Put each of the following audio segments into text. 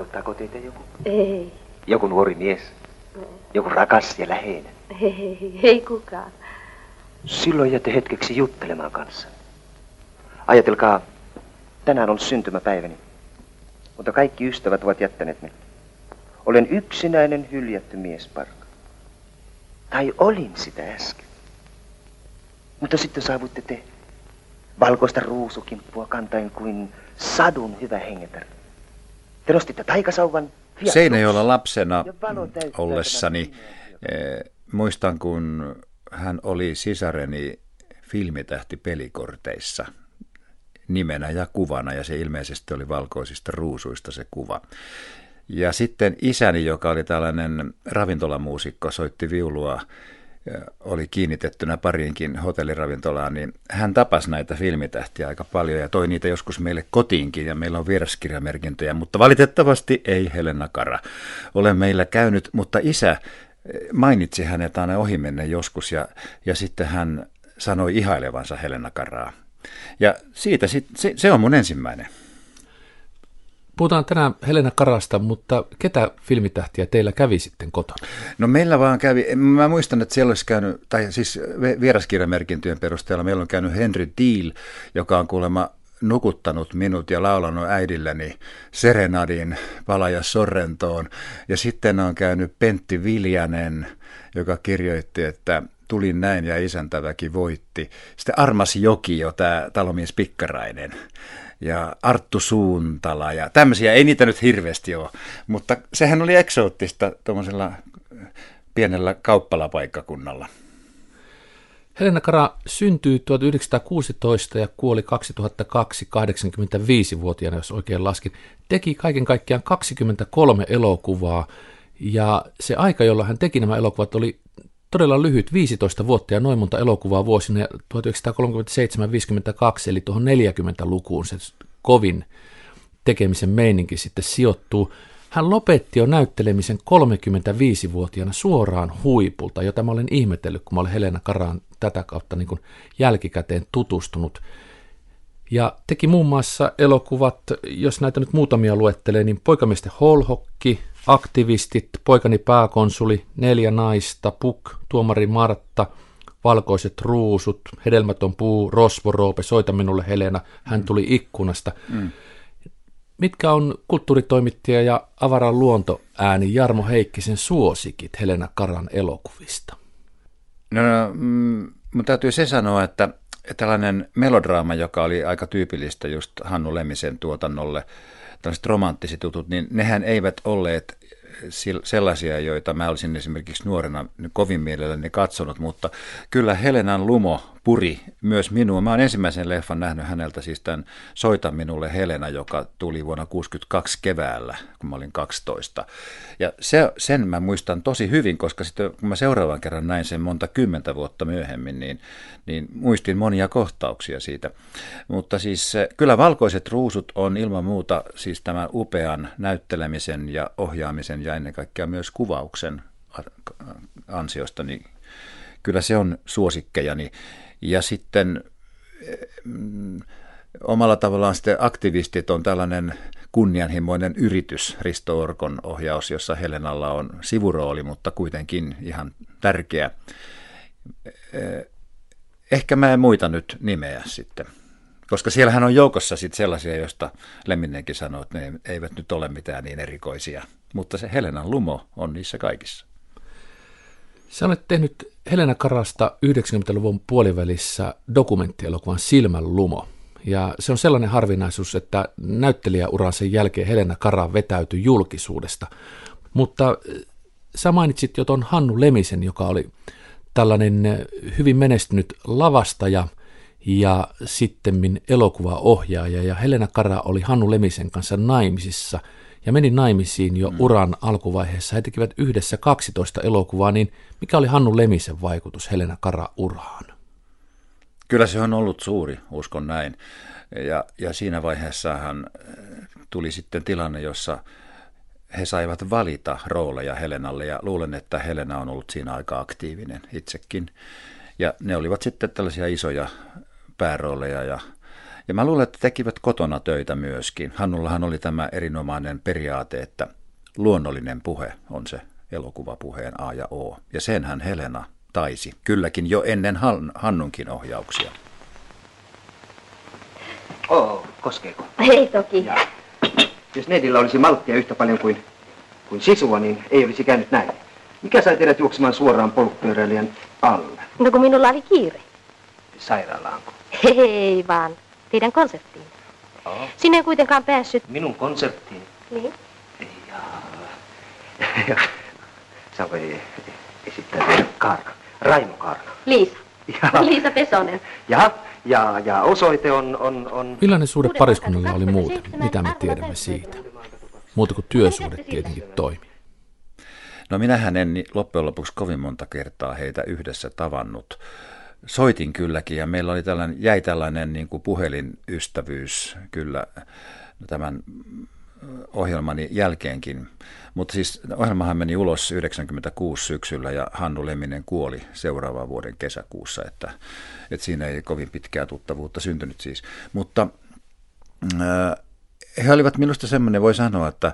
Odottaako teitä joku? Ei, Joku nuori mies? Joku rakas ja läheinen? ei, ei kukaan. Silloin jätte hetkeksi juttelemaan kanssa. Ajatelkaa, tänään on syntymäpäiväni, mutta kaikki ystävät ovat jättäneet minut. Olen yksinäinen hyljätty miesparka. Tai olin sitä äsken. Mutta sitten saavuitte te. Valkoista ruusukimppua kantain kuin sadun hyvä hengetär. Te nostitte taikasauvan. Fiat Seinäjoella lapsena ollessani eh, muistan, kun hän oli sisareni filmitähti pelikorteissa nimenä ja kuvana, ja se ilmeisesti oli valkoisista ruusuista se kuva. Ja sitten isäni, joka oli tällainen ravintolamuusikko, soitti viulua, oli kiinnitettynä pariinkin hotelliravintolaan, niin hän tapasi näitä filmitähtiä aika paljon ja toi niitä joskus meille kotiinkin ja meillä on vieraskirjamerkintöjä, mutta valitettavasti ei Helena Kara ole meillä käynyt, mutta isä eh, mainitsi hänet aina ohimennen joskus ja, ja sitten hän sanoi ihailevansa Helena Karaa. Ja siitä sit, se, se on mun ensimmäinen. Puhutaan tänään Helena Karasta, mutta ketä filmitähtiä teillä kävi sitten kotona? No meillä vaan kävi, mä muistan, että siellä olisi käynyt, tai siis vi- vieraskirjamerkintöjen perusteella meillä on käynyt Henry Deal, joka on kuulemma nukuttanut minut ja laulanut äidilläni Serenadin Palaja Sorrentoon. Ja sitten on käynyt Pentti Viljanen, joka kirjoitti, että tulin näin ja isäntäväki voitti. Sitten Armas Jokio, tämä talomies Pikkarainen ja Arttu Suuntala ja tämmöisiä, ei niitä nyt hirveästi ole, mutta sehän oli eksoottista tuommoisella pienellä kauppalapaikkakunnalla. Helena Kara syntyi 1916 ja kuoli 2002 85-vuotiaana, jos oikein laskin. Teki kaiken kaikkiaan 23 elokuvaa ja se aika, jolloin hän teki nämä elokuvat, oli todella lyhyt, 15 vuotta ja noin monta elokuvaa vuosina 1937-52, eli tuohon 40-lukuun se kovin tekemisen meininki sitten sijoittuu. Hän lopetti jo näyttelemisen 35-vuotiaana suoraan huipulta, jota mä olen ihmetellyt, kun mä olen Helena Karaan tätä kautta niin kuin jälkikäteen tutustunut. Ja teki muun muassa elokuvat, jos näitä nyt muutamia luettelee, niin Poikamiesten holhokki, Aktivistit, Poikani pääkonsuli, Neljä naista, Puk, Tuomari Martta, Valkoiset ruusut, Hedelmätön puu, Rosvoroope, Soita minulle Helena, hän tuli ikkunasta. Mm. Mitkä on kulttuuritoimittaja ja avaran luontoääni Jarmo Heikkisen suosikit Helena Karan elokuvista? No, no mm, mun täytyy se sanoa, että tällainen melodraama, joka oli aika tyypillistä just Hannu Lemmisen tuotannolle, tällaiset romanttiset jutut, niin nehän eivät olleet sellaisia, joita mä olisin esimerkiksi nuorena kovin mielelläni katsonut, mutta kyllä Helenan Lumo puri myös minua. Mä oon ensimmäisen leffan nähnyt häneltä siis tämän Soita minulle Helena, joka tuli vuonna 62 keväällä, kun mä olin 12. Ja se, sen mä muistan tosi hyvin, koska sitten kun mä seuraavan kerran näin sen monta kymmentä vuotta myöhemmin, niin, niin muistin monia kohtauksia siitä. Mutta siis kyllä Valkoiset ruusut on ilman muuta siis tämän upean näyttelemisen ja ohjaamisen ja ennen kaikkea myös kuvauksen ansiosta, niin kyllä se on suosikkejani. Ja sitten mm, omalla tavallaan sitten aktivistit on tällainen kunnianhimoinen yritys, Risto Orkon ohjaus, jossa Helenalla on sivurooli, mutta kuitenkin ihan tärkeä. Ehkä mä en muita nyt nimeä sitten, koska siellähän on joukossa sitten sellaisia, joista Lemminenkin sanoo, että ne eivät nyt ole mitään niin erikoisia, mutta se Helenan lumo on niissä kaikissa. Sä olet tehnyt Helena Karasta 90-luvun puolivälissä dokumenttielokuvan Silmän lumo. Ja se on sellainen harvinaisuus, että näyttelijäuran sen jälkeen Helena Kara vetäytyi julkisuudesta. Mutta sä mainitsit jo tuon Hannu Lemisen, joka oli tällainen hyvin menestynyt lavastaja ja sitten elokuvaohjaaja. Ja Helena Kara oli Hannu Lemisen kanssa naimisissa – ja meni naimisiin jo mm. uran alkuvaiheessa. He tekivät yhdessä 12 elokuvaa, niin mikä oli Hannu Lemisen vaikutus Helena Kara-uraan? Kyllä se on ollut suuri, uskon näin. Ja, ja siinä vaiheessahan tuli sitten tilanne, jossa he saivat valita rooleja Helenalle ja luulen, että Helena on ollut siinä aika aktiivinen itsekin. Ja ne olivat sitten tällaisia isoja päärooleja ja, Ja mä luulen, että tekivät kotona töitä myöskin. Hannullahan oli tämä erinomainen periaate, että luonnollinen puhe on se elokuvapuheen A ja O. Ja senhän Helena taisi, kylläkin jo ennen Hannunkin ohjauksia. Oh, koskeeko? Ei toki. Ja, jos Nedillä olisi malttia yhtä paljon kuin, kuin sisua, niin ei olisi käynyt näin. Mikä sai teidät juoksemaan suoraan polkupyöräilijän alle? No kun minulla oli kiire. Sairaalaanko? Ei vaan, teidän konserttiin. Oh. Sinne ei kuitenkaan päässyt. Minun konserttiin? Niin. Ja, saanko esittää teille Kaarna? Raimo Kaarna. Liisa. Ja, Liisa Pesonen. ja, ja, ja osoite on, on, on... Millainen suhde pariskunnalla oli muuten? Mitä me tiedämme siitä? Muuta kuin työsuhde tietenkin toimi. No minähän en loppujen lopuksi kovin monta kertaa heitä yhdessä tavannut. Soitin kylläkin ja meillä oli tällainen, jäi tällainen niin kuin puhelinystävyys kyllä tämän ohjelmani jälkeenkin. Mutta siis ohjelmahan meni ulos 96 syksyllä ja Hannu Lemminen kuoli seuraavan vuoden kesäkuussa, että, että siinä ei kovin pitkää tuttavuutta syntynyt siis. Mutta äh, he olivat minusta semmoinen, voi sanoa, että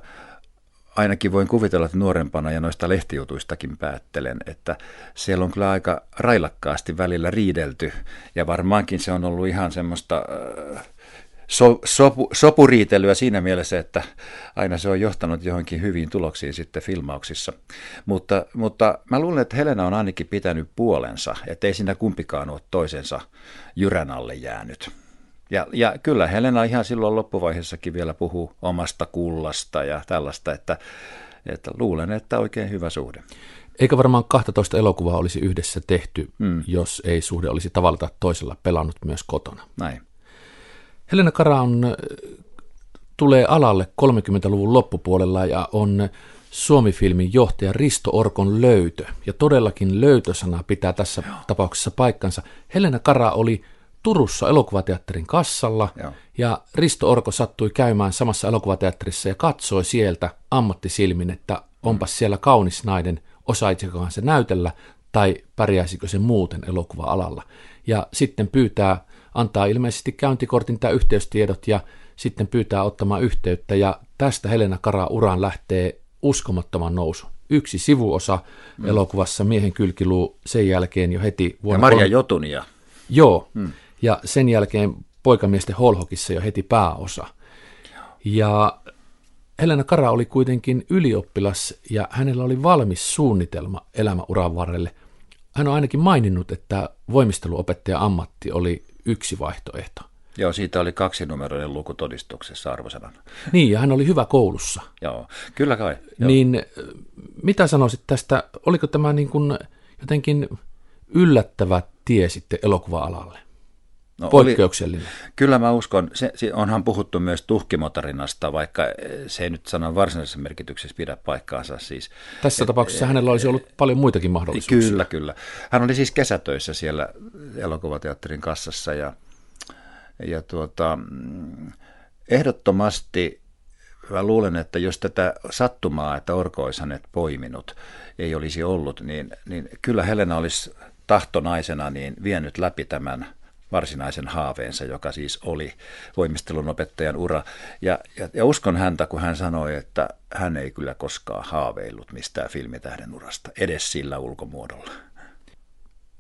ainakin voin kuvitella, että nuorempana ja noista lehtijutuistakin päättelen, että siellä on kyllä aika railakkaasti välillä riidelty ja varmaankin se on ollut ihan semmoista äh, so, sopu, sopuriitelyä siinä mielessä, että aina se on johtanut johonkin hyviin tuloksiin sitten filmauksissa. Mutta, mutta mä luulen, että Helena on ainakin pitänyt puolensa, ettei siinä kumpikaan ole toisensa jyrän alle jäänyt. Ja, ja kyllä Helena ihan silloin loppuvaiheessakin vielä puhuu omasta kullasta ja tällaista, että, että luulen, että oikein hyvä suhde. Eikä varmaan 12 elokuvaa olisi yhdessä tehty, mm. jos ei suhde olisi tavalla toisella pelannut myös kotona. Näin. Helena Kara on, tulee alalle 30-luvun loppupuolella ja on Suomi-filmin johtaja Risto Orkon löytö. Ja todellakin löytösana pitää tässä Joo. tapauksessa paikkansa. Helena Kara oli Turussa elokuvateatterin kassalla Joo. ja Risto Orko sattui käymään samassa elokuvateatterissa ja katsoi sieltä ammattisilmin, että onpas siellä kaunis nainen, osaisikohan se näytellä tai pärjäisikö se muuten elokuva-alalla. Ja sitten pyytää antaa ilmeisesti käyntikortin tai yhteystiedot ja sitten pyytää ottamaan yhteyttä ja tästä Helena Kara uraan lähtee uskomattoman nousu. Yksi sivuosa mm. elokuvassa Miehen kylkiluu sen jälkeen jo heti vuonna... Ja Maria kolme... Jotunia. Joo, mm. Ja sen jälkeen Poikamiesten holhokissa jo heti pääosa. Ja Helena Kara oli kuitenkin ylioppilas ja hänellä oli valmis suunnitelma elämäuran varrelle. Hän on ainakin maininnut, että voimisteluopettaja ammatti oli yksi vaihtoehto. Joo, siitä oli kaksinumeroinen luku todistuksessa arvosanana. Niin, ja hän oli hyvä koulussa. Joo, kyllä kai. Joo. Niin mitä sanoisit tästä, oliko tämä niin kuin jotenkin yllättävä tie sitten elokuva-alalle? No, Poikkeuksellinen. Oli, kyllä mä uskon, se, se, onhan puhuttu myös tuhkimotarinasta, vaikka se ei nyt sanan varsinaisessa merkityksessä pidä paikkaansa. Siis, Tässä et, tapauksessa et, hänellä olisi ollut paljon muitakin mahdollisuuksia. Kyllä, kyllä. Hän oli siis kesätöissä siellä elokuvateatterin kassassa ja, ja tuota, ehdottomasti mä luulen, että jos tätä sattumaa, että Orko olisi hänet poiminut, ei olisi ollut, niin, niin kyllä Helena olisi tahtonaisena niin vienyt läpi tämän varsinaisen haaveensa, joka siis oli voimistelun opettajan ura. Ja, ja, ja uskon häntä, kun hän sanoi, että hän ei kyllä koskaan haaveillut mistään filmitähden urasta, edes sillä ulkomuodolla.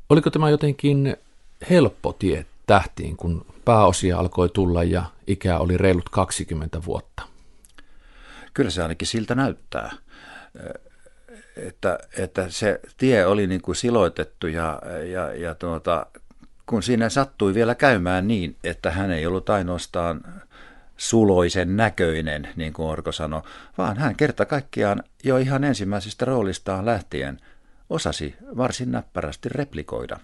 Oliko tämä jotenkin helppo tie tähtiin, kun pääosia alkoi tulla ja ikää oli reilut 20 vuotta? Kyllä se ainakin siltä näyttää. Että, että se tie oli niin kuin siloitettu ja, ja, ja tuota, kun siinä sattui vielä käymään niin, että hän ei ollut ainoastaan suloisen näköinen, niin kuin Orko sanoi, vaan hän kerta kaikkiaan jo ihan ensimmäisestä roolistaan lähtien osasi varsin näppärästi replikoida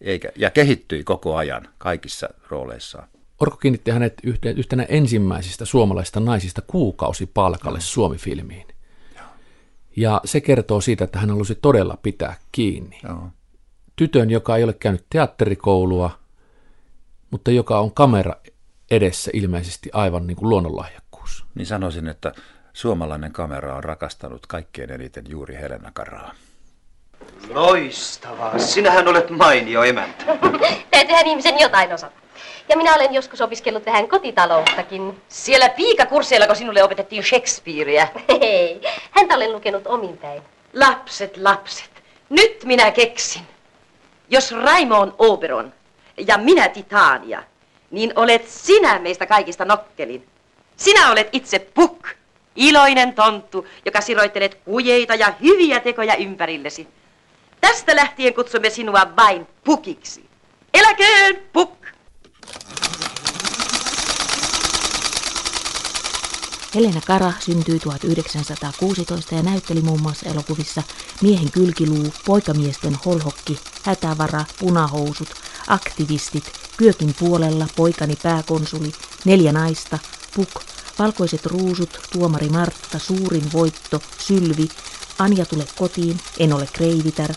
eikä, ja kehittyi koko ajan kaikissa rooleissaan. Orko kiinnitti hänet yhtenä ensimmäisistä suomalaisista naisista kuukausipalkalle Suomi-filmiin. Ja se kertoo siitä, että hän halusi todella pitää kiinni. Joo tytön, joka ei ole käynyt teatterikoulua, mutta joka on kamera edessä ilmeisesti aivan niin kuin luonnonlahjakkuus. Niin sanoisin, että suomalainen kamera on rakastanut kaikkein eniten juuri Helena Karaa. Loistavaa. Sinähän olet mainio emäntä. Täytyyhän ihmisen jotain osata. Ja minä olen joskus opiskellut vähän kotitalouttakin. Siellä piikakursseilla, kun sinulle opetettiin Shakespearea. Hei, häntä olen lukenut omin päin. Lapset, lapset. Nyt minä keksin. Jos Raimo on Oberon ja minä Titania, niin olet sinä meistä kaikista nokkelin. Sinä olet itse Puk, iloinen tonttu, joka siroittelet kujeita ja hyviä tekoja ympärillesi. Tästä lähtien kutsumme sinua vain Pukiksi. Eläköön, Puk! Helena Kara syntyi 1916 ja näytteli muun muassa elokuvissa Miehen kylkiluu, Poikamiesten holhokki, Hätävara, Punahousut, Aktivistit, Kyökin puolella, Poikani pääkonsuli, Neljä naista, Puk, Valkoiset ruusut, Tuomari Martta, Suurin voitto, Sylvi, Anja tule kotiin, En ole kreivitär,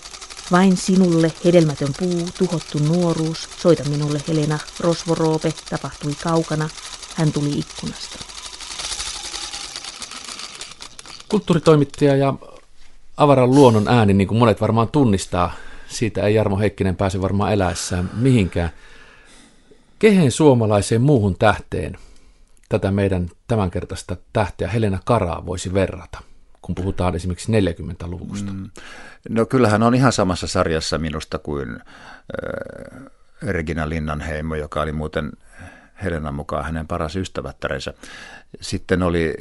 Vain sinulle hedelmätön puu, tuhottu nuoruus, soita minulle Helena, Rosvoroope, tapahtui kaukana, hän tuli ikkunasta. Kulttuuritoimittaja ja avaran luonnon ääni, niin kuin monet varmaan tunnistaa, siitä ei Jarmo Heikkinen pääse varmaan eläessään mihinkään. Kehen suomalaiseen muuhun tähteen tätä meidän tämänkertaista tähteä Helena Karaa voisi verrata, kun puhutaan esimerkiksi 40-luvusta? Mm. No kyllähän on ihan samassa sarjassa minusta kuin äh, Regina Linnanheimo, joka oli muuten Helenan mukaan hänen paras ystävättärensä. Sitten oli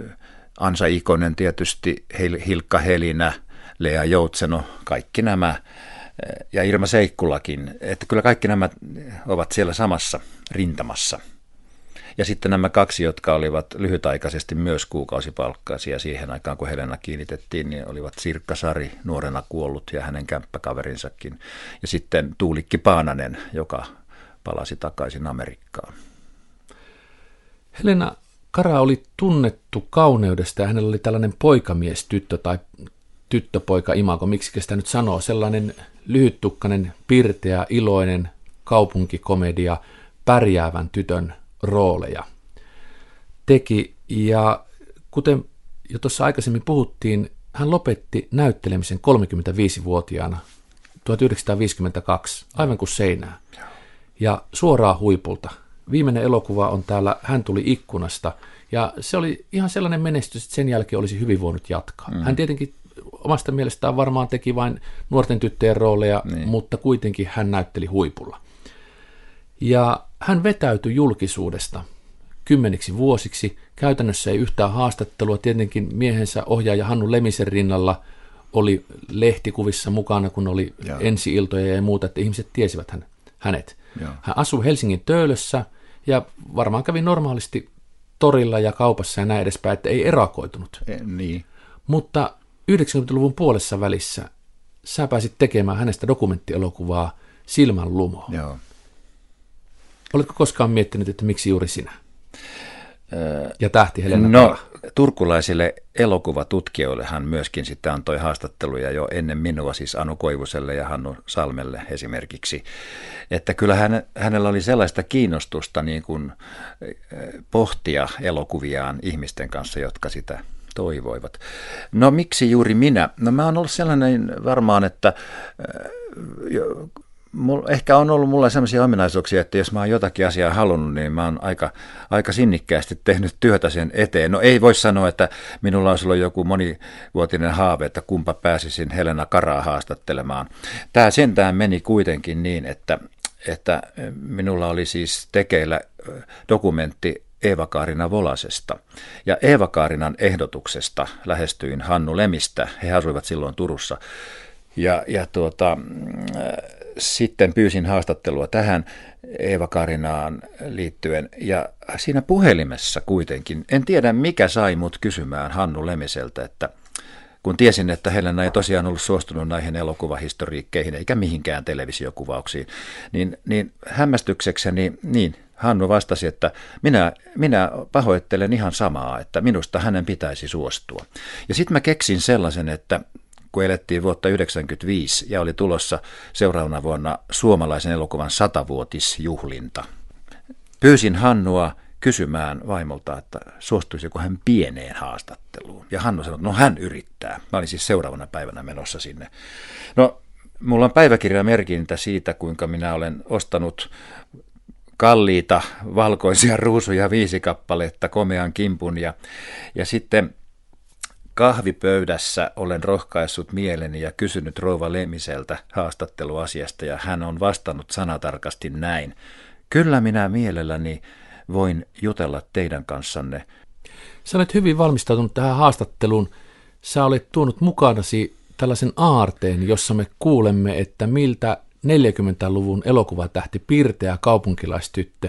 äh, Ansa Ikonen tietysti, Hilkka Helinä, Lea Joutseno, kaikki nämä eh, ja Irma Seikkulakin, että kyllä kaikki nämä ovat siellä samassa rintamassa. Ja sitten nämä kaksi, jotka olivat lyhytaikaisesti myös kuukausipalkkaisia siihen aikaan, kun Helena kiinnitettiin, niin olivat Sirkka Sari, nuorena kuollut ja hänen kämppäkaverinsakin. Ja sitten Tuulikki Paananen, joka palasi takaisin Amerikkaan. Helena Kara oli tunnettu kauneudesta ja hänellä oli tällainen poikamiestyttö tai tyttöpoika imako, miksi sitä nyt sanoo, sellainen lyhyttukkainen, pirteä, iloinen kaupunkikomedia pärjäävän tytön rooleja teki. Ja kuten jo tuossa aikaisemmin puhuttiin, hän lopetti näyttelemisen 35-vuotiaana 1952, aivan kuin seinää. Ja suoraan huipulta – Viimeinen elokuva on täällä Hän tuli ikkunasta, ja se oli ihan sellainen menestys, että sen jälkeen olisi hyvin voinut jatkaa. Mm. Hän tietenkin omasta mielestään varmaan teki vain nuorten tyttöjen rooleja, niin. mutta kuitenkin hän näytteli huipulla. Ja hän vetäytyi julkisuudesta kymmeniksi vuosiksi. Käytännössä ei yhtään haastattelua. Tietenkin miehensä ohjaaja Hannu Lemisen rinnalla oli lehtikuvissa mukana, kun oli ensi-iltoja ja muuta, että ihmiset tiesivät hän, hänet. Joo. Hän asui Helsingin Töölössä – ja varmaan kävi normaalisti torilla ja kaupassa ja näin edespäin, että ei erakoitunut. E, niin. Mutta 90-luvun puolessa välissä sä pääsit tekemään hänestä dokumenttielokuvaa Silmän lumo. Joo. Oletko koskaan miettinyt, että miksi juuri sinä? ja tähti Helena No, Kala. Turkulaisille elokuvatutkijoille hän myöskin sitten antoi haastatteluja jo ennen minua, siis Anu Koivuselle ja Hannu Salmelle esimerkiksi. Että kyllä hän, hänellä oli sellaista kiinnostusta niin kuin pohtia elokuviaan ihmisten kanssa, jotka sitä toivoivat. No miksi juuri minä? No mä oon ollut sellainen varmaan, että mulla, ehkä on ollut mulla sellaisia ominaisuuksia, että jos mä oon jotakin asiaa halunnut, niin mä oon aika, aika sinnikkäästi tehnyt työtä sen eteen. No ei voi sanoa, että minulla on ollut joku monivuotinen haave, että kumpa pääsisin Helena Karaa haastattelemaan. Tämä sentään meni kuitenkin niin, että, että minulla oli siis tekeillä dokumentti Eeva-Kaarina Volasesta. Ja Eeva-Kaarinan ehdotuksesta lähestyin Hannu Lemistä. He asuivat silloin Turussa. Ja, ja tuota, sitten pyysin haastattelua tähän Eeva Karinaan liittyen ja siinä puhelimessa kuitenkin, en tiedä mikä sai mut kysymään Hannu Lemiseltä, että kun tiesin, että Helena ei tosiaan ollut suostunut näihin elokuvahistoriikkeihin eikä mihinkään televisiokuvauksiin, niin, niin hämmästyksekseni niin, Hannu vastasi, että minä, minä pahoittelen ihan samaa, että minusta hänen pitäisi suostua. Ja sitten mä keksin sellaisen, että kun elettiin vuotta 1995 ja oli tulossa seuraavana vuonna suomalaisen elokuvan satavuotisjuhlinta. Pyysin Hannua kysymään vaimolta, että suostuisiko hän pieneen haastatteluun. Ja Hannu sanoi, että no hän yrittää. Mä olin siis seuraavana päivänä menossa sinne. No, mulla on päiväkirjamerkintä siitä, kuinka minä olen ostanut kalliita valkoisia ruusuja viisi kappaletta komean kimpun ja, ja sitten kahvipöydässä olen rohkaissut mieleni ja kysynyt rouva Lemiseltä haastatteluasiasta ja hän on vastannut sanatarkasti näin. Kyllä minä mielelläni voin jutella teidän kanssanne. Sä olet hyvin valmistautunut tähän haastatteluun. Sä olet tuonut mukanasi tällaisen aarteen, jossa me kuulemme, että miltä 40-luvun elokuvatähti Pirteä kaupunkilaistyttö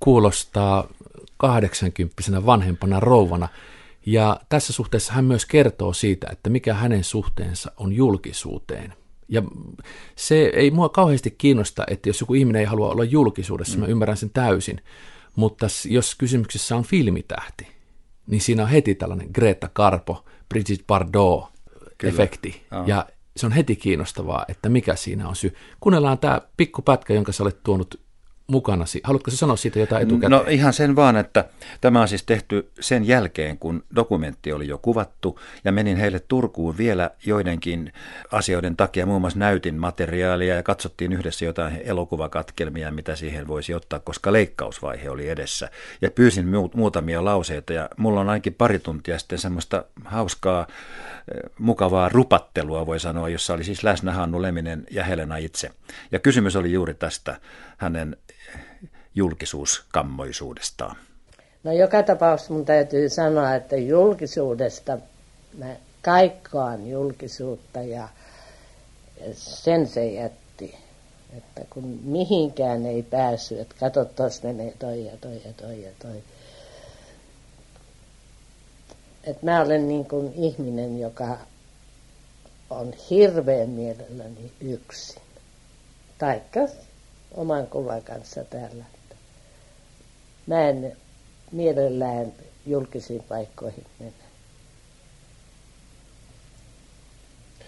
kuulostaa 80 vanhempana rouvana. Ja tässä suhteessa hän myös kertoo siitä, että mikä hänen suhteensa on julkisuuteen. Ja se ei mua kauheasti kiinnosta, että jos joku ihminen ei halua olla julkisuudessa, mm. mä ymmärrän sen täysin. Mutta jos kysymyksessä on filmitähti, niin siinä on heti tällainen Greta Carpo, Brigitte Bardot-efekti. Ja se on heti kiinnostavaa, että mikä siinä on syy. Kuunnellaan tämä pikkupätkä, jonka sä olet tuonut mukanasi. Haluatko sanoa siitä jotain etukäteen? No ihan sen vaan, että tämä on siis tehty sen jälkeen, kun dokumentti oli jo kuvattu ja menin heille Turkuun vielä joidenkin asioiden takia. Muun muassa näytin materiaalia ja katsottiin yhdessä jotain elokuvakatkelmia, mitä siihen voisi ottaa, koska leikkausvaihe oli edessä. Ja pyysin muutamia lauseita ja mulla on ainakin pari tuntia sitten semmoista hauskaa mukavaa rupattelua, voi sanoa, jossa oli siis läsnä Hannu Leminen ja Helena itse. Ja kysymys oli juuri tästä hänen julkisuuskammoisuudestaan. No joka tapauksessa mun täytyy sanoa, että julkisuudesta mä kaikkaan julkisuutta ja sen se jätti. Että kun mihinkään ei päässyt, että kato, tuossa menee toi ja toi ja toi ja toi että mä olen niin kuin ihminen, joka on hirveän mielelläni yksin. Taikka oman kuvan kanssa täällä. Mä en mielellään julkisiin paikkoihin mennä.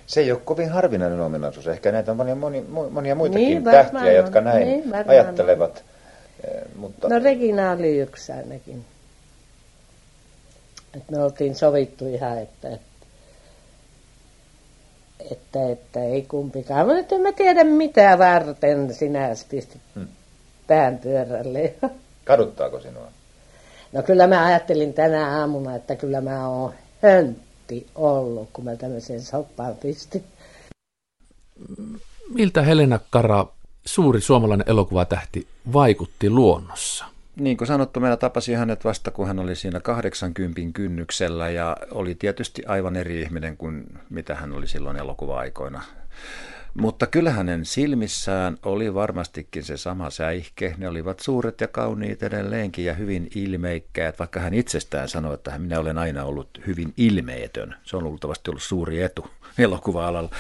Se ei ole kovin harvinainen ominaisuus. Ehkä näitä on monia, monia, monia muitakin niin, tähtiä, jotka näin niin, ajattelevat. On. Eh, mutta... No Regina oli yksi ainakin. Et me oltiin sovittu ihan, että, että, että ei kumpikaan. Mutta en mä tiedä mitä varten sinä pistit hmm. pään pyörälle. Kaduttaako sinua? No kyllä mä ajattelin tänä aamuna, että kyllä mä oon höntti ollut, kun mä tämmöisen soppaan pistin. Miltä Helena Kara, suuri suomalainen elokuvatähti, vaikutti luonnossa? niin kuin sanottu, meillä tapasi hänet vasta, kun hän oli siinä 80 kynnyksellä ja oli tietysti aivan eri ihminen kuin mitä hän oli silloin elokuva-aikoina. Mutta kyllä hänen silmissään oli varmastikin se sama säihke. Ne olivat suuret ja kauniit edelleenkin ja hyvin ilmeikkäät, vaikka hän itsestään sanoi, että minä olen aina ollut hyvin ilmeetön. Se on luultavasti ollut suuri etu elokuva-alalla.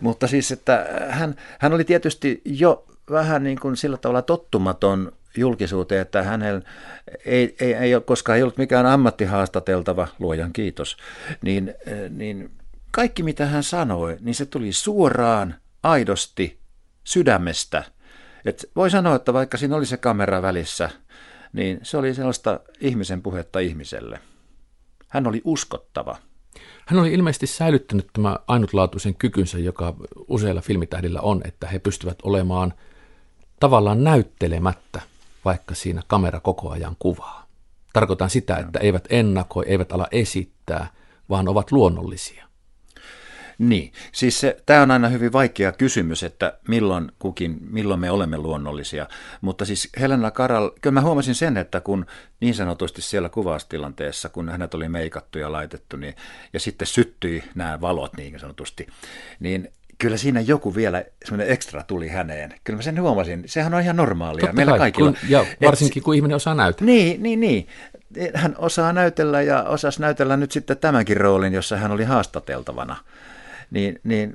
Mutta siis, että hän, hän oli tietysti jo vähän niin kuin sillä tavalla tottumaton julkisuuteen, että hänellä ei, ei, ei koska ei ollut mikään ammattihaastateltava, luojan kiitos, niin, niin kaikki mitä hän sanoi, niin se tuli suoraan, aidosti, sydämestä. Et voi sanoa, että vaikka siinä oli se kamera välissä, niin se oli sellaista ihmisen puhetta ihmiselle. Hän oli uskottava. Hän oli ilmeisesti säilyttänyt tämä ainutlaatuisen kykynsä, joka useilla filmitähdillä on, että he pystyvät olemaan tavallaan näyttelemättä vaikka siinä kamera koko ajan kuvaa. Tarkoitan sitä, että eivät ennakoi, eivät ala esittää, vaan ovat luonnollisia. Niin, siis se, tämä on aina hyvin vaikea kysymys, että milloin kukin, milloin me olemme luonnollisia. Mutta siis Helena Karal, kyllä mä huomasin sen, että kun niin sanotusti siellä kuvaustilanteessa, kun hänet oli meikattu ja laitettu, niin, ja sitten syttyi nämä valot niin sanotusti, niin kyllä siinä joku vielä semmoinen ekstra tuli häneen. Kyllä mä sen huomasin. Sehän on ihan normaalia Totta meillä kai, kaikilla. Kun, ja varsinkin Et, kun ihminen osaa näytellä. Niin, niin, niin. Hän osaa näytellä ja osasi näytellä nyt sitten tämänkin roolin, jossa hän oli haastateltavana. Niin, niin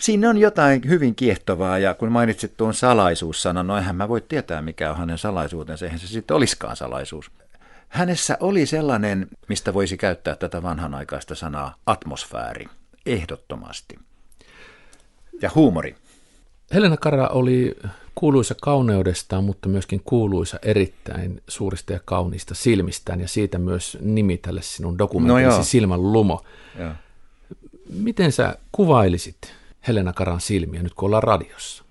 siinä on jotain hyvin kiehtovaa ja kun mainitsit tuon salaisuussanan, no eihän mä voi tietää mikä on hänen salaisuutensa, eihän se sitten olisikaan salaisuus. Hänessä oli sellainen, mistä voisi käyttää tätä vanhanaikaista sanaa, atmosfääri, ehdottomasti ja huumori. Helena Kara oli kuuluisa kauneudestaan, mutta myöskin kuuluisa erittäin suurista ja kauniista silmistään, ja siitä myös nimi tälle sinun dokumentillisi no Silmän lumo. Joo. Miten sä kuvailisit Helena Karan silmiä nyt kun ollaan radiossa?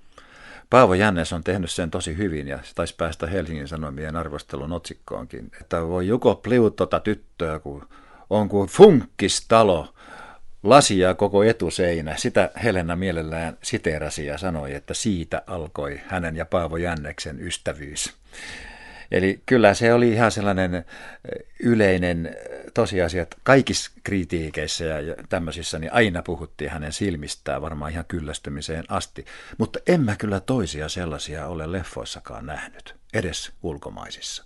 Paavo Jännes on tehnyt sen tosi hyvin ja se taisi päästä Helsingin Sanomien arvostelun otsikkoonkin, että voi joko pliut tota tyttöä, kun on kuin funkkistalo, lasi ja koko etuseinä. Sitä Helena mielellään siteerasi ja sanoi, että siitä alkoi hänen ja Paavo Jänneksen ystävyys. Eli kyllä se oli ihan sellainen yleinen tosiasia, että kaikissa kritiikeissä ja tämmöisissä niin aina puhuttiin hänen silmistään varmaan ihan kyllästymiseen asti. Mutta en mä kyllä toisia sellaisia ole leffoissakaan nähnyt, edes ulkomaisissa.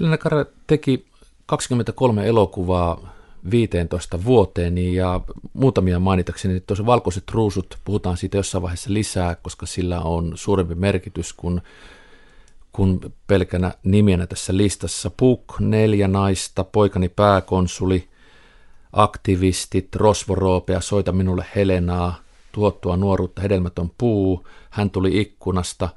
Helena Kara teki 23 elokuvaa 15 vuoteen ja muutamia mainitakseni, tuossa valkoiset ruusut, puhutaan siitä jossain vaiheessa lisää, koska sillä on suurempi merkitys kuin kun pelkänä nimenä tässä listassa. Puk, neljä naista, poikani pääkonsuli, aktivistit, rosvoroopea, soita minulle Helenaa, tuottua nuoruutta, hedelmätön puu, hän tuli ikkunasta.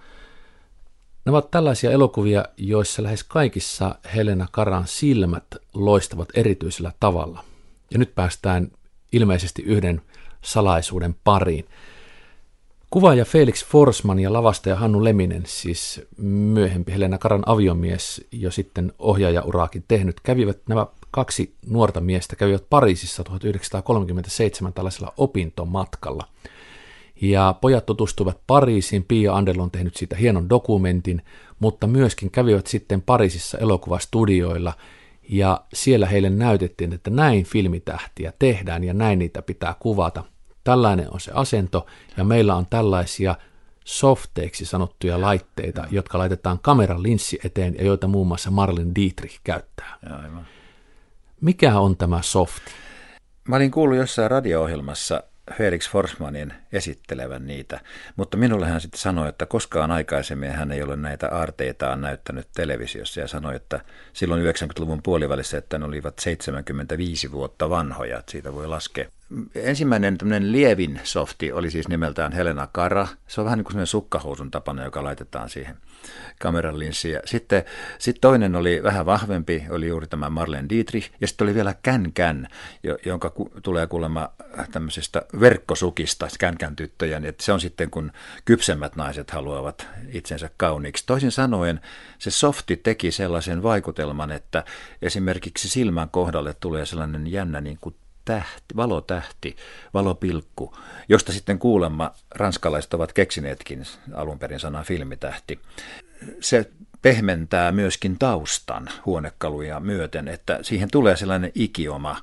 Ne ovat tällaisia elokuvia, joissa lähes kaikissa Helena Karan silmät loistavat erityisellä tavalla. Ja nyt päästään ilmeisesti yhden salaisuuden pariin. Kuvaaja Felix Forsman ja lavastaja Hannu Leminen, siis myöhempi Helena Karan aviomies, jo sitten ohjaajauraakin tehnyt, kävivät nämä kaksi nuorta miestä kävivät Pariisissa 1937 tällaisella opintomatkalla. Ja pojat tutustuivat Pariisiin, Pia Andel on tehnyt siitä hienon dokumentin, mutta myöskin kävivät sitten Pariisissa elokuvastudioilla, ja siellä heille näytettiin, että näin filmitähtiä tehdään ja näin niitä pitää kuvata. Tällainen on se asento ja meillä on tällaisia softeiksi sanottuja laitteita, jotka laitetaan kameran linssi eteen ja joita muun muassa Marlin Dietrich käyttää. Aivan. Mikä on tämä softi? Mä olin kuullut jossain radio-ohjelmassa Felix Forsmanin esittelevän niitä, mutta minulle hän sitten sanoi, että koskaan aikaisemmin hän ei ole näitä aarteitaan näyttänyt televisiossa ja sanoi, että silloin 90-luvun puolivälissä, että ne olivat 75 vuotta vanhoja, että siitä voi laskea ensimmäinen tämmöinen lievin softi oli siis nimeltään Helena Kara. Se on vähän niin kuin sukkahousun tapana, joka laitetaan siihen kameran linssiin. Sitten sit toinen oli vähän vahvempi, oli juuri tämä Marlene Dietrich. Ja sitten oli vielä Kän Kän, jonka ku, tulee kuulemma tämmöisestä verkkosukista, Kän Kän tyttöjä. Että se on sitten, kun kypsemmät naiset haluavat itsensä kauniiksi. Toisin sanoen se softi teki sellaisen vaikutelman, että esimerkiksi silmän kohdalle tulee sellainen jännä niin kuin tähti, valotähti, valopilkku, josta sitten kuulemma ranskalaiset ovat keksineetkin alun perin sanaa filmitähti. Se pehmentää myöskin taustan huonekaluja myöten, että siihen tulee sellainen ikioma,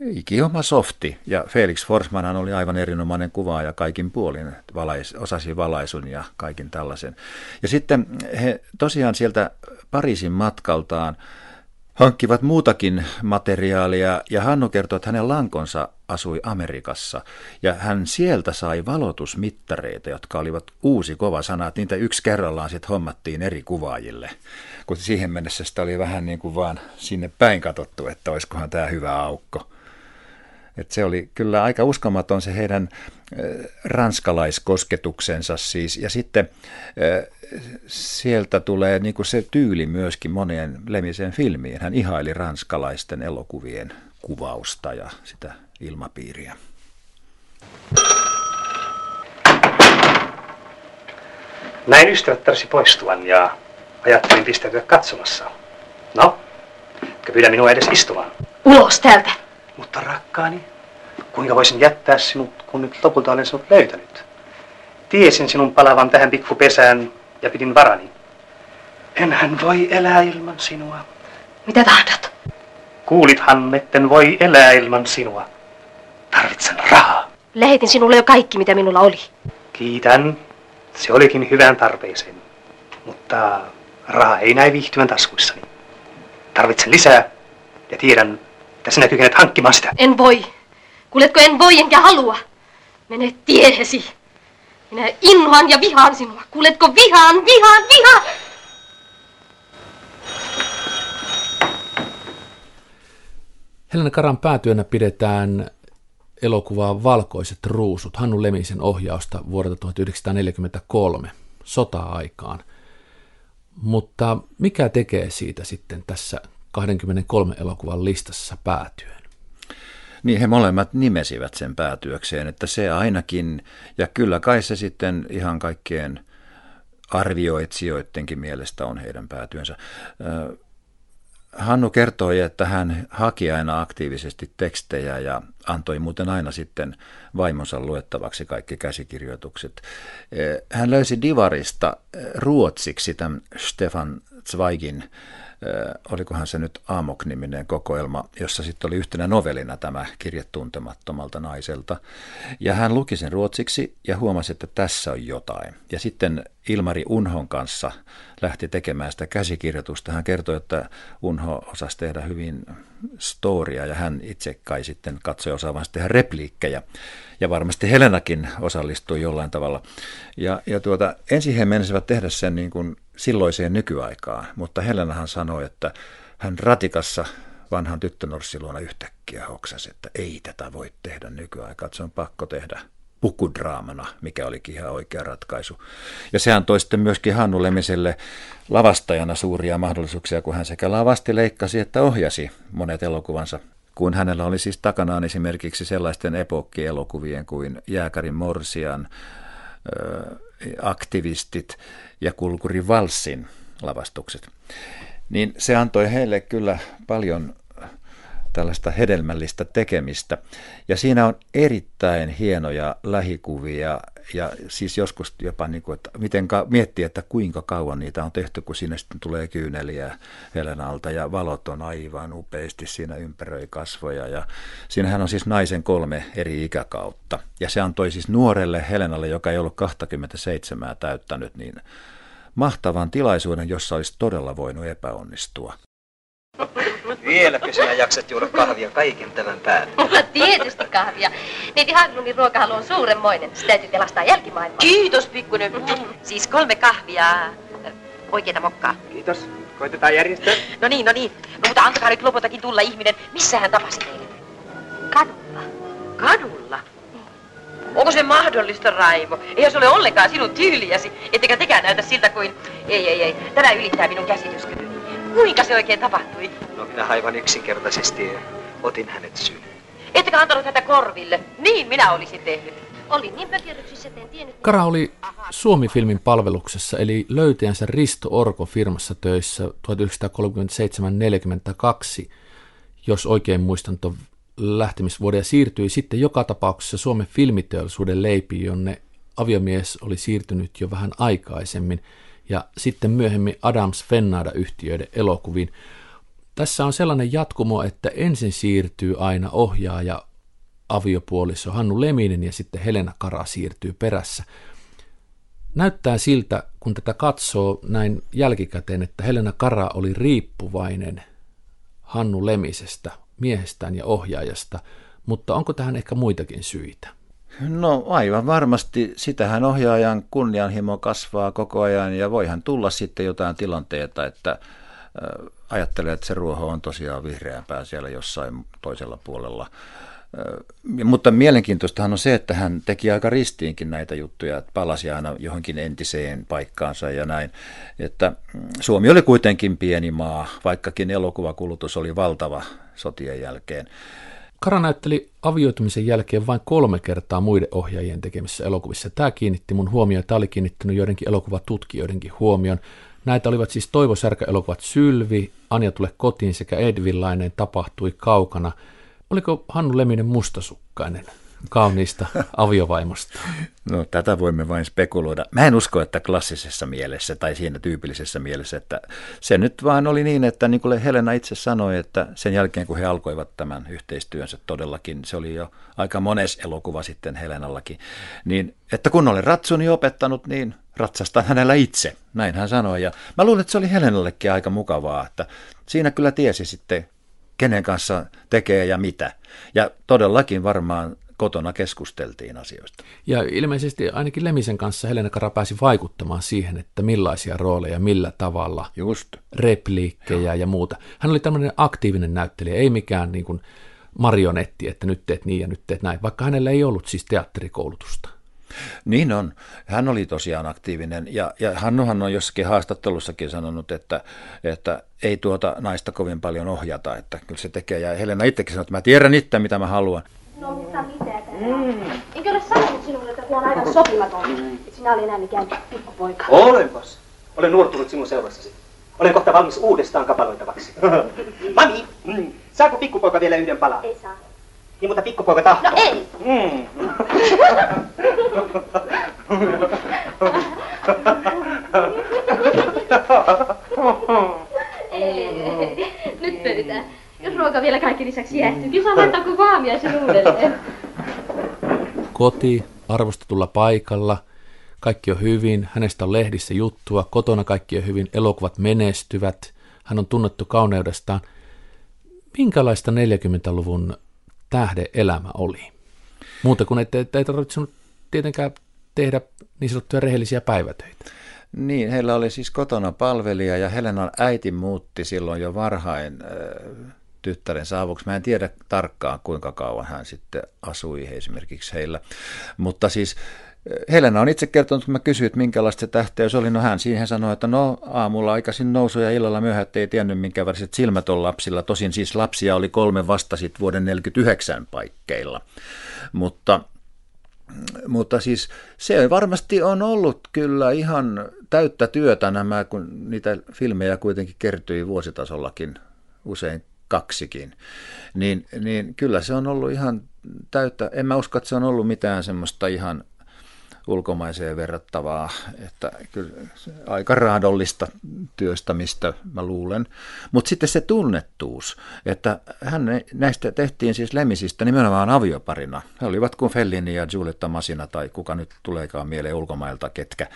ikioma softi. Ja Felix Forsmanhan oli aivan erinomainen kuvaaja kaikin puolin, valais, osasi valaisun ja kaikin tällaisen. Ja sitten he tosiaan sieltä Pariisin matkaltaan hankkivat muutakin materiaalia ja Hannu kertoi, että hänen lankonsa asui Amerikassa ja hän sieltä sai valotusmittareita, jotka olivat uusi kova sana, että niitä yksi kerrallaan sitten hommattiin eri kuvaajille, kun siihen mennessä sitä oli vähän niin kuin vaan sinne päin katsottu, että olisikohan tämä hyvä aukko. Et se oli kyllä aika uskomaton se heidän ranskalaiskosketuksensa siis. Ja sitten sieltä tulee niin kuin se tyyli myöskin moneen Lemisen filmiin. Hän ihaili ranskalaisten elokuvien kuvausta ja sitä ilmapiiriä. Näin ystävättäräsi poistuvan ja ajattelin pistäytyä katsomassa. No, pyydä minua edes istumaan. Ulos täältä. Mutta rakkaani, kuinka voisin jättää sinut, kun nyt lopulta olen sinut löytänyt? Tiesin sinun palavan tähän pikkupesään ja pidin varani. Enhän voi elää ilman sinua. Mitä tahdot? Kuulithan, etten voi elää ilman sinua. Tarvitsen rahaa. Lähetin sinulle jo kaikki, mitä minulla oli. Kiitän. Se olikin hyvään tarpeeseen. Mutta raha ei näy viihtyvän taskuissani. Tarvitsen lisää ja tiedän, että sinä kykenet hankkimaan sitä. En voi. Kuuletko, en voi enkä halua. Mene tiehesi. Minä inhoan ja vihaan sinua. Kuuletko, vihaan, vihaan, vihaan! Helena Karan päätyönä pidetään elokuvaa Valkoiset ruusut, Hannu Lemisen ohjausta vuodelta 1943. sota-aikaan. Mutta mikä tekee siitä sitten tässä 23 elokuvan listassa päätyön? Niin he molemmat nimesivät sen päätyökseen, että se ainakin, ja kyllä kai se sitten ihan kaikkien arvioitsijoidenkin mielestä on heidän päätyönsä. Hannu kertoi, että hän haki aina aktiivisesti tekstejä ja antoi muuten aina sitten vaimonsa luettavaksi kaikki käsikirjoitukset. Hän löysi Divarista ruotsiksi tämän Stefan Zweigin olikohan se nyt Amok-niminen kokoelma, jossa sitten oli yhtenä novellina tämä kirje tuntemattomalta naiselta. Ja hän luki sen ruotsiksi ja huomasi, että tässä on jotain. Ja sitten Ilmari Unhon kanssa lähti tekemään sitä käsikirjoitusta. Hän kertoi, että Unho osasi tehdä hyvin storia ja hän itse kai sitten katsoi osaavansa tehdä repliikkejä. Ja varmasti Helenakin osallistui jollain tavalla. Ja, ja tuota, ensin he menisivät tehdä sen niin kuin silloiseen nykyaikaan, mutta Helenahan sanoi, että hän ratikassa vanhan tyttönorssiluona yhtäkkiä hoksasi, että ei tätä voi tehdä nykyaikaan, että se on pakko tehdä pukudraamana, mikä olikin ihan oikea ratkaisu. Ja sehän toi sitten myöskin Hannu Lemiselle lavastajana suuria mahdollisuuksia, kun hän sekä lavasti, leikkasi että ohjasi monet elokuvansa. Kun hänellä oli siis takanaan esimerkiksi sellaisten epokkielokuvien kuin Jääkärin Morsian, aktivistit ja Kulkuri Valssin lavastukset. Niin se antoi heille kyllä paljon tällaista hedelmällistä tekemistä. Ja siinä on erittäin hienoja lähikuvia ja siis joskus jopa niin kuin, että miten ka- miettii, että kuinka kauan niitä on tehty, kun siinä sitten tulee kyyneliä Helenalta ja valot on aivan upeasti siinä ympäröi kasvoja. Ja siinähän on siis naisen kolme eri ikäkautta. Ja se antoi siis nuorelle Helenalle, joka ei ollut 27 täyttänyt, niin mahtavan tilaisuuden, jossa olisi todella voinut epäonnistua. Vieläkö sinä jaksat juoda kahvia kaiken tämän päälle? Mulla tietysti kahvia. Neiti Haglundin ruokahalu on suuremmoinen. Sitä täytyy pelastaa jälkimaailmaa. Kiitos, pikkunen. Siis kolme kahvia. Oikeita mokkaa. Kiitos. Koitetaan järjestää. No niin, no niin. No mutta antakaa nyt lopultakin tulla ihminen. Missä hän tapasi teille? Kadulla. Kadulla? Onko se mahdollista, Raimo? Eihän se ole ollenkaan sinun tyyliäsi, ettekä tekään näytä siltä kuin... Ei, ei, ei. Tämä ylittää minun käsityskyvyni. Kuinka se oikein tapahtui? No minä aivan yksinkertaisesti otin hänet syyn. Ettekä antanut häntä korville? Niin minä olisin tehnyt. Olin niin pökerryksissä, että en tiennyt... Kara oli Suomi-filmin palveluksessa, eli löytäjänsä Risto Orko firmassa töissä 1937-42, jos oikein muistan tuon lähtemisvuoden, ja siirtyi sitten joka tapauksessa Suomen filmiteollisuuden leipiin, jonne aviomies oli siirtynyt jo vähän aikaisemmin, ja sitten myöhemmin Adams Fennada-yhtiöiden elokuviin. Tässä on sellainen jatkumo, että ensin siirtyy aina ohjaaja aviopuoliso Hannu Leminen ja sitten Helena Kara siirtyy perässä. Näyttää siltä, kun tätä katsoo näin jälkikäteen, että Helena Kara oli riippuvainen Hannu Lemisestä, miehestään ja ohjaajasta, mutta onko tähän ehkä muitakin syitä? No aivan varmasti. Sitähän ohjaajan kunnianhimo kasvaa koko ajan ja voihan tulla sitten jotain tilanteita, että ajattelee, että se ruoho on tosiaan vihreämpää siellä jossain toisella puolella. Mutta mielenkiintoistahan on se, että hän teki aika ristiinkin näitä juttuja, että palasi aina johonkin entiseen paikkaansa ja näin. Että mm, Suomi oli kuitenkin pieni maa, vaikkakin elokuvakulutus oli valtava sotien jälkeen. Kara näytteli avioitumisen jälkeen vain kolme kertaa muiden ohjaajien tekemissä elokuvissa. Tämä kiinnitti mun huomioon, tämä oli kiinnittänyt joidenkin elokuvatutkijoidenkin huomioon. Näitä olivat siis Toivo Särkä-elokuvat Sylvi, Anja tule kotiin sekä Edvillainen tapahtui kaukana. Oliko Hannu Leminen mustasukkainen? Kauniista aviovaimosta? No tätä voimme vain spekuloida. Mä en usko, että klassisessa mielessä tai siinä tyypillisessä mielessä, että se nyt vaan oli niin, että niin kuin Helena itse sanoi, että sen jälkeen kun he alkoivat tämän yhteistyönsä todellakin, se oli jo aika mones elokuva sitten Helenallakin, niin että kun olen ratsuni opettanut, niin ratsastan hänellä itse, näin hän sanoi. Ja mä luulen, että se oli Helenallekin aika mukavaa, että siinä kyllä tiesi sitten, kenen kanssa tekee ja mitä. Ja todellakin varmaan kotona keskusteltiin asioista. Ja ilmeisesti ainakin Lemisen kanssa Helena Kara pääsi vaikuttamaan siihen, että millaisia rooleja, millä tavalla, Just. repliikkejä ja muuta. Hän oli tämmöinen aktiivinen näyttelijä, ei mikään niin kuin marionetti, että nyt teet niin ja nyt teet näin, vaikka hänellä ei ollut siis teatterikoulutusta. Niin on. Hän oli tosiaan aktiivinen ja, ja Hannuhan on jossakin haastattelussakin sanonut, että, että ei tuota naista kovin paljon ohjata, että kyllä se tekee. Ja Helena itsekin sanoi, että mä tiedän itse, mitä mä haluan. No mitä mitä mm. Enkö ole sanonut sinulle, että tuo on aivan sopimaton, että sinä oli enää mikään pikkupoika? Olenpas. Olen nuortunut sinun seurassasi. Olen kohta valmis uudestaan kapaloitavaksi. Mami, mm, saako pikkupoika vielä yhden palan? Ei saa. Niin, mutta pikkupoika tahtoo. No ei. Mm. Nyt pöytään. Jos ruoka vielä kaikki lisäksi jäähtyy, kyllä saa laittaa kuin vaamiaisen uudelleen. Koti, arvostetulla paikalla, kaikki on hyvin, hänestä on lehdissä juttua, kotona kaikki on hyvin, elokuvat menestyvät, hän on tunnettu kauneudestaan. Minkälaista 40-luvun tähdeelämä oli? Muuta kuin, että, että ei tarvitse tietenkään tehdä niin sanottuja rehellisiä päivätöitä. Niin, heillä oli siis kotona palvelija ja Helenan äiti muutti silloin jo varhain äh, tyttären saavuksi. Mä en tiedä tarkkaan, kuinka kauan hän sitten asui esimerkiksi heillä. Mutta siis Helena on itse kertonut, kun mä kysyin, että minkälaista se tähteys oli. No hän siihen sanoi, että no aamulla aikaisin nousu ja illalla myöhään, ei tiennyt minkä väriset silmät on lapsilla. Tosin siis lapsia oli kolme vasta sit vuoden 49 paikkeilla. Mutta, mutta siis se varmasti on ollut kyllä ihan täyttä työtä nämä, kun niitä filmejä kuitenkin kertyi vuositasollakin usein kaksikin, niin, niin kyllä se on ollut ihan täyttä, en mä usko, että se on ollut mitään semmoista ihan ulkomaiseen verrattavaa, että kyllä aika raadollista työstämistä mä luulen. Mutta sitten se tunnettuus, että hän näistä tehtiin siis Lemisistä nimenomaan avioparina. He olivat kuin Fellini ja Giulietta Masina tai kuka nyt tuleekaan mieleen ulkomailta ketkä.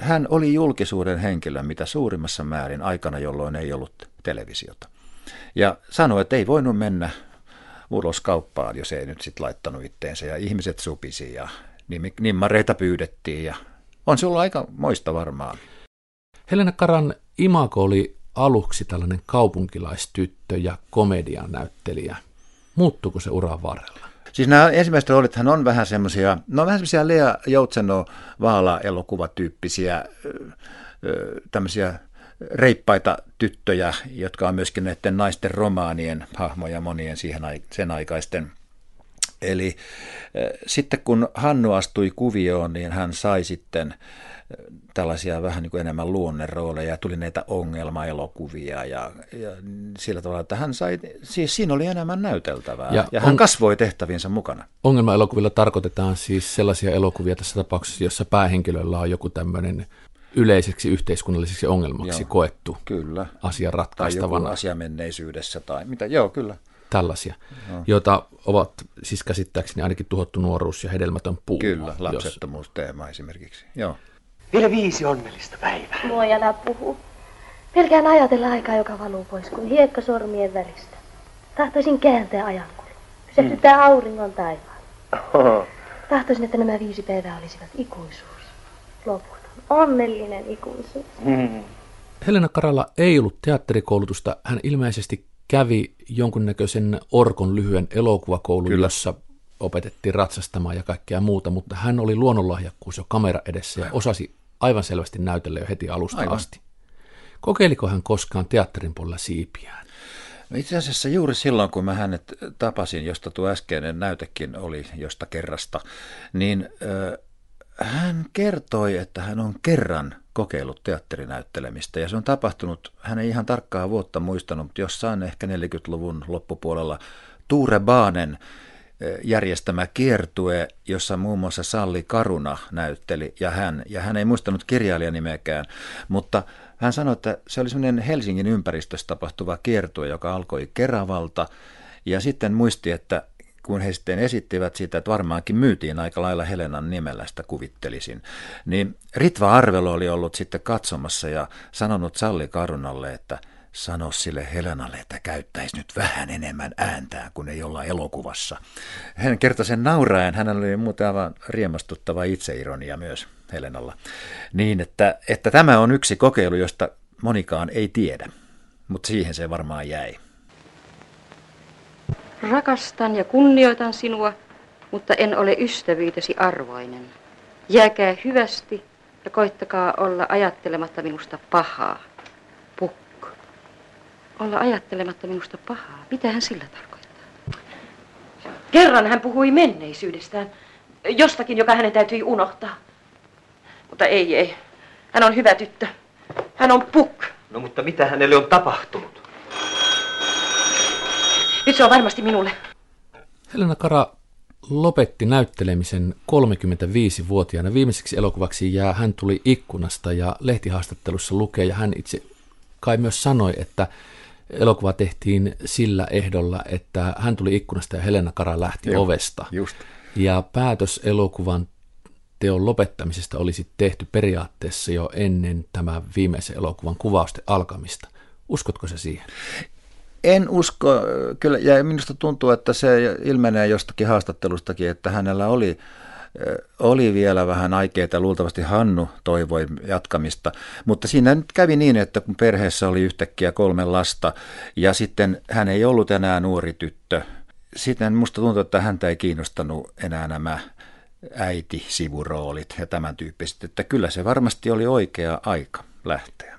Hän oli julkisuuden henkilö mitä suurimmassa määrin aikana, jolloin ei ollut televisiota. Ja sanoi, että ei voinut mennä ulos kauppaan, jos ei nyt sitten laittanut itteensä. Ja ihmiset supisi ja nimmareita pyydettiin ja on se ollut aika moista varmaan. Helena Karan imako oli aluksi tällainen kaupunkilaistyttö ja komedian näyttelijä. Muuttuuko se uran varrella? Siis nämä ensimmäiset roolithan on vähän semmoisia, no vähän semmoisia Lea Joutseno vaala-elokuvatyyppisiä tämmöisiä reippaita tyttöjä, jotka on myöskin näiden naisten romaanien hahmoja monien siihen, sen aikaisten Eli sitten kun Hannu astui kuvioon, niin hän sai sitten tällaisia vähän niin kuin enemmän luonnerooleja ja tuli näitä ongelmaelokuvia ja, ja sillä tavalla, että hän sai, siis siinä oli enemmän näyteltävää ja, ja hän on, kasvoi tehtäviensä mukana. Ongelmaelokuvilla tarkoitetaan siis sellaisia elokuvia tässä tapauksessa, jossa päähenkilöllä on joku tämmöinen yleiseksi yhteiskunnalliseksi ongelmaksi joo, koettu kyllä. asia ratkaistavana. Tai joku asia menneisyydessä tai mitä, joo kyllä tällaisia, no. joita ovat siis käsittääkseni ainakin tuhottu nuoruus ja hedelmätön puu. Kyllä, lapsettomuusteema jos... esimerkiksi. Joo. Vielä viisi onnellista päivää. Moi älä puhu. Pelkään ajatella aikaa, joka valuu pois kuin hiekka sormien välistä. Tahtoisin kääntää ajankulun. Pysähtyttää hmm. auringon taivaan. Tahtoisin, että nämä viisi päivää olisivat ikuisuus. Loputon, onnellinen ikuisuus. Hmm. Helena Karala ei ollut teatterikoulutusta. Hän ilmeisesti kävi jonkunnäköisen orkon lyhyen elokuvakoulun, Kyllä. jossa opetettiin ratsastamaan ja kaikkea muuta, mutta hän oli luonnonlahjakkuus jo kamera edessä ja osasi aivan selvästi näytellä jo heti alusta aivan. asti. Kokeiliko hän koskaan teatterin puolella siipiään? No itse asiassa juuri silloin, kun mä hänet tapasin, josta tuo äskeinen näytekin oli josta kerrasta, niin hän kertoi, että hän on kerran kokeillut teatterinäyttelemistä ja se on tapahtunut, hän ei ihan tarkkaa vuotta muistanut, mutta jossain ehkä 40-luvun loppupuolella Tuure Baanen eh, järjestämä kiertue, jossa muun muassa Salli Karuna näytteli ja hän, ja hän ei muistanut kirjailijan nimeäkään, mutta hän sanoi, että se oli semmoinen Helsingin ympäristössä tapahtuva kiertue, joka alkoi Keravalta ja sitten muisti, että kun he sitten esittivät sitä, että varmaankin myytiin aika lailla Helenan nimellä, sitä kuvittelisin, niin Ritva Arvelo oli ollut sitten katsomassa ja sanonut Salli Karunalle, että sano sille Helenalle, että käyttäisi nyt vähän enemmän ääntää, kun ei olla elokuvassa. Hän kertoi sen nauraen, hänellä oli muuten aivan riemastuttava itseironia myös Helenalla. Niin, että, että tämä on yksi kokeilu, josta monikaan ei tiedä, mutta siihen se varmaan jäi. Rakastan ja kunnioitan sinua, mutta en ole ystävyytesi arvoinen. Jääkää hyvästi ja koittakaa olla ajattelematta minusta pahaa. Pukko. Olla ajattelematta minusta pahaa. Mitä hän sillä tarkoittaa? Kerran hän puhui menneisyydestään. Jostakin, joka hänen täytyi unohtaa. Mutta ei, ei. Hän on hyvä tyttö. Hän on puk. No mutta mitä hänelle on tapahtunut? Nyt se on varmasti minulle. Helena Kara lopetti näyttelemisen 35-vuotiaana. Viimeiseksi elokuvaksi jää Hän tuli ikkunasta ja lehtihaastattelussa lukee ja hän itse kai myös sanoi, että elokuva tehtiin sillä ehdolla, että hän tuli ikkunasta ja Helena Kara lähti Joo, ovesta. Just. Ja päätös elokuvan teon lopettamisesta olisi tehty periaatteessa jo ennen tämän viimeisen elokuvan kuvausten alkamista. Uskotko se siihen? En usko, kyllä, ja minusta tuntuu, että se ilmenee jostakin haastattelustakin, että hänellä oli, oli vielä vähän aikeita, luultavasti Hannu toivoi jatkamista, mutta siinä nyt kävi niin, että kun perheessä oli yhtäkkiä kolme lasta ja sitten hän ei ollut enää nuori tyttö, sitten musta tuntuu, että häntä ei kiinnostanut enää nämä äiti-sivuroolit ja tämän tyyppiset, että kyllä se varmasti oli oikea aika lähteä.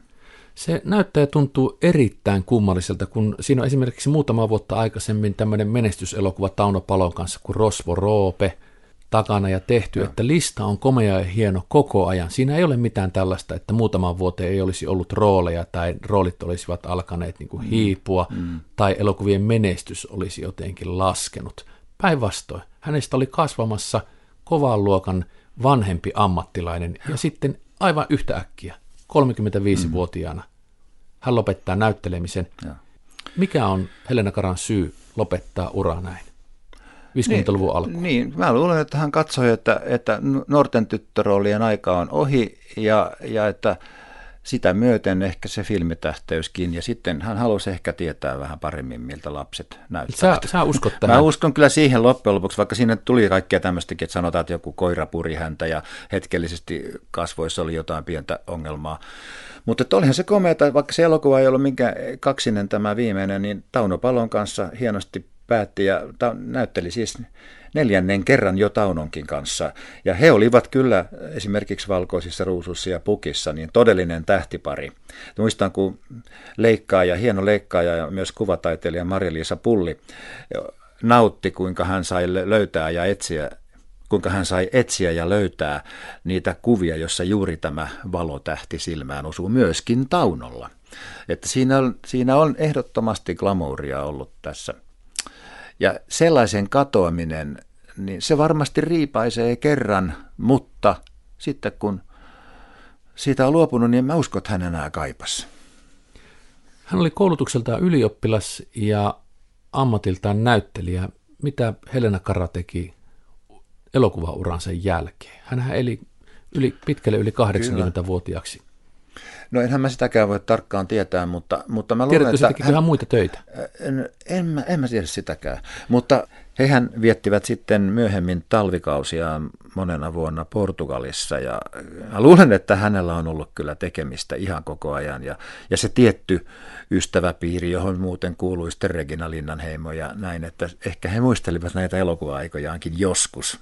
Se näyttää ja tuntuu erittäin kummalliselta, kun siinä on esimerkiksi muutama vuotta aikaisemmin tämmöinen menestyselokuva Tauno Palon kanssa kuin Rosvo Roope takana ja tehty, no. että lista on komea ja hieno koko ajan. Siinä ei ole mitään tällaista, että muutaman vuoteen ei olisi ollut rooleja tai roolit olisivat alkaneet niin kuin mm. hiipua mm. tai elokuvien menestys olisi jotenkin laskenut. Päinvastoin, hänestä oli kasvamassa kovan luokan vanhempi ammattilainen ja sitten aivan yhtäkkiä 35-vuotiaana. Mm. Hän lopettaa näyttelemisen. Ja. Mikä on Helena Karan syy lopettaa ura näin? 50-luvun niin, alkuun. Niin, mä luulen, että hän katsoi, että, että nuorten tyttöroolien aika on ohi ja, ja että sitä myöten ehkä se filmitähteyskin. Ja sitten hän halusi ehkä tietää vähän paremmin, miltä lapset näyttävät. Sä, sä uskot tähän? Mä uskon kyllä siihen loppujen lopuksi, vaikka siinä tuli kaikkea tämmöistäkin, että sanotaan, että joku koira puri häntä ja hetkellisesti kasvoissa oli jotain pientä ongelmaa. Mutta olihan se komeata, vaikka se elokuva ei ollut minkä kaksinen tämä viimeinen, niin Tauno Palon kanssa hienosti päätti ja ta- näytteli siis neljännen kerran jo Taunonkin kanssa. Ja he olivat kyllä esimerkiksi Valkoisissa ruusussa ja pukissa niin todellinen tähtipari. Muistan, kun leikkaaja, hieno leikkaaja ja myös kuvataiteilija Maria-Liisa Pulli nautti, kuinka hän sai löytää ja etsiä kuinka hän sai etsiä ja löytää niitä kuvia, jossa juuri tämä valotähti silmään osuu myöskin Taunolla. Että siinä on, siinä on ehdottomasti glamouria ollut tässä. Ja sellaisen katoaminen, niin se varmasti riipaisee kerran, mutta sitten kun siitä on luopunut, niin mä uskon, että hän enää kaipas. Hän oli koulutukseltaan ylioppilas ja ammatiltaan näyttelijä. Mitä Helena Kara teki elokuvauransa jälkeen? Hän eli yli, pitkälle yli 80-vuotiaaksi. No enhän mä sitäkään voi tarkkaan tietää, mutta, mutta mä luulen, että... Tiedätkö hän, muita töitä? En, en, mä, en mä tiedä sitäkään, mutta hehän viettivät sitten myöhemmin talvikausia monena vuonna Portugalissa ja mä luulen, että hänellä on ollut kyllä tekemistä ihan koko ajan ja, ja se tietty ystäväpiiri, johon muuten kuului sitten Regina Linnanheimo ja näin, että ehkä he muistelivat näitä elokuva-aikojaankin joskus.